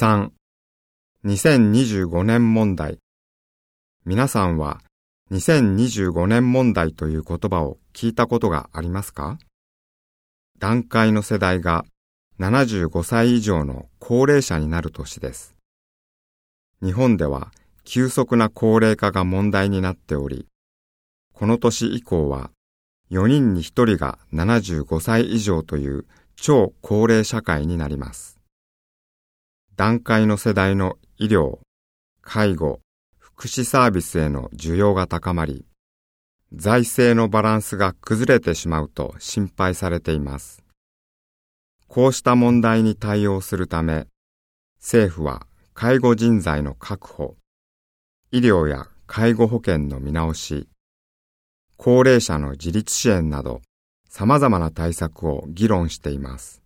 3、2025年問題。皆さんは2025年問題という言葉を聞いたことがありますか？段階の世代が75歳以上の高齢者になる年です。日本では急速な高齢化が問題になっており、この年以降は4人に1人が75歳以上という超高齢社会になります。段階の世代の医療、介護、福祉サービスへの需要が高まり、財政のバランスが崩れてしまうと心配されています。こうした問題に対応するため、政府は介護人材の確保、医療や介護保険の見直し、高齢者の自立支援など様々な対策を議論しています。